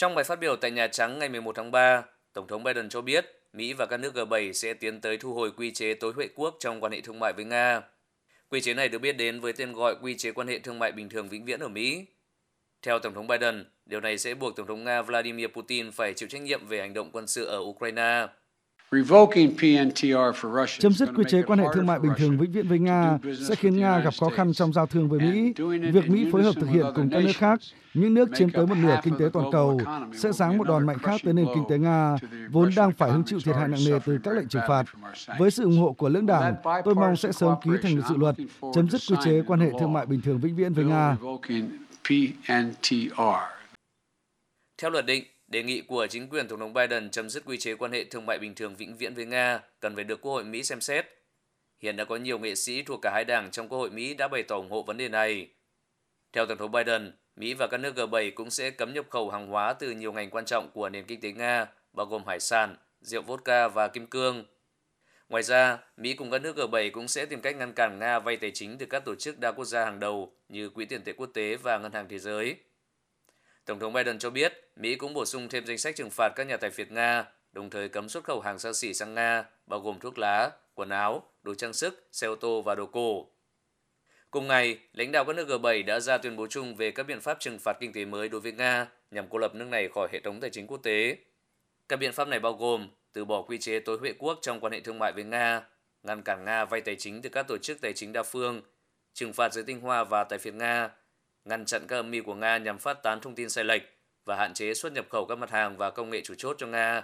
Trong bài phát biểu tại Nhà Trắng ngày 11 tháng 3, Tổng thống Biden cho biết Mỹ và các nước G7 sẽ tiến tới thu hồi quy chế tối huệ quốc trong quan hệ thương mại với Nga. Quy chế này được biết đến với tên gọi Quy chế quan hệ thương mại bình thường vĩnh viễn ở Mỹ. Theo Tổng thống Biden, điều này sẽ buộc Tổng thống Nga Vladimir Putin phải chịu trách nhiệm về hành động quân sự ở Ukraine. Chấm dứt quy chế quan hệ thương mại bình thường vĩnh viễn với Nga sẽ khiến Nga gặp khó khăn trong giao thương với Mỹ. Việc Mỹ phối hợp thực hiện cùng các nước khác, những nước chiếm tới một nửa kinh tế toàn cầu, sẽ giáng một đòn mạnh khác tới nền kinh tế Nga, vốn đang phải hứng chịu thiệt hại nặng nề từ các lệnh trừng phạt. Với sự ủng hộ của lưỡng đảng, tôi mong sẽ sớm ký thành dự luật chấm dứt quy chế quan hệ thương mại bình thường vĩnh viễn với Nga. Theo luật định, đề nghị của chính quyền Tổng thống Biden chấm dứt quy chế quan hệ thương mại bình thường vĩnh viễn với Nga cần phải được Quốc hội Mỹ xem xét. Hiện đã có nhiều nghệ sĩ thuộc cả hai đảng trong Quốc hội Mỹ đã bày tỏ ủng hộ vấn đề này. Theo Tổng thống Biden, Mỹ và các nước G7 cũng sẽ cấm nhập khẩu hàng hóa từ nhiều ngành quan trọng của nền kinh tế Nga, bao gồm hải sản, rượu vodka và kim cương. Ngoài ra, Mỹ cùng các nước G7 cũng sẽ tìm cách ngăn cản Nga vay tài chính từ các tổ chức đa quốc gia hàng đầu như Quỹ tiền tệ quốc tế và Ngân hàng Thế giới. Tổng thống Biden cho biết Mỹ cũng bổ sung thêm danh sách trừng phạt các nhà tài phiệt Nga, đồng thời cấm xuất khẩu hàng xa xỉ sang Nga, bao gồm thuốc lá, quần áo, đồ trang sức, xe ô tô và đồ cổ. Cùng ngày, lãnh đạo các nước G7 đã ra tuyên bố chung về các biện pháp trừng phạt kinh tế mới đối với Nga nhằm cô lập nước này khỏi hệ thống tài chính quốc tế. Các biện pháp này bao gồm từ bỏ quy chế tối huệ quốc trong quan hệ thương mại với Nga, ngăn cản Nga vay tài chính từ các tổ chức tài chính đa phương, trừng phạt giới tinh hoa và tài phiệt Nga, ngăn chặn các âm mưu của Nga nhằm phát tán thông tin sai lệch và hạn chế xuất nhập khẩu các mặt hàng và công nghệ chủ chốt cho Nga.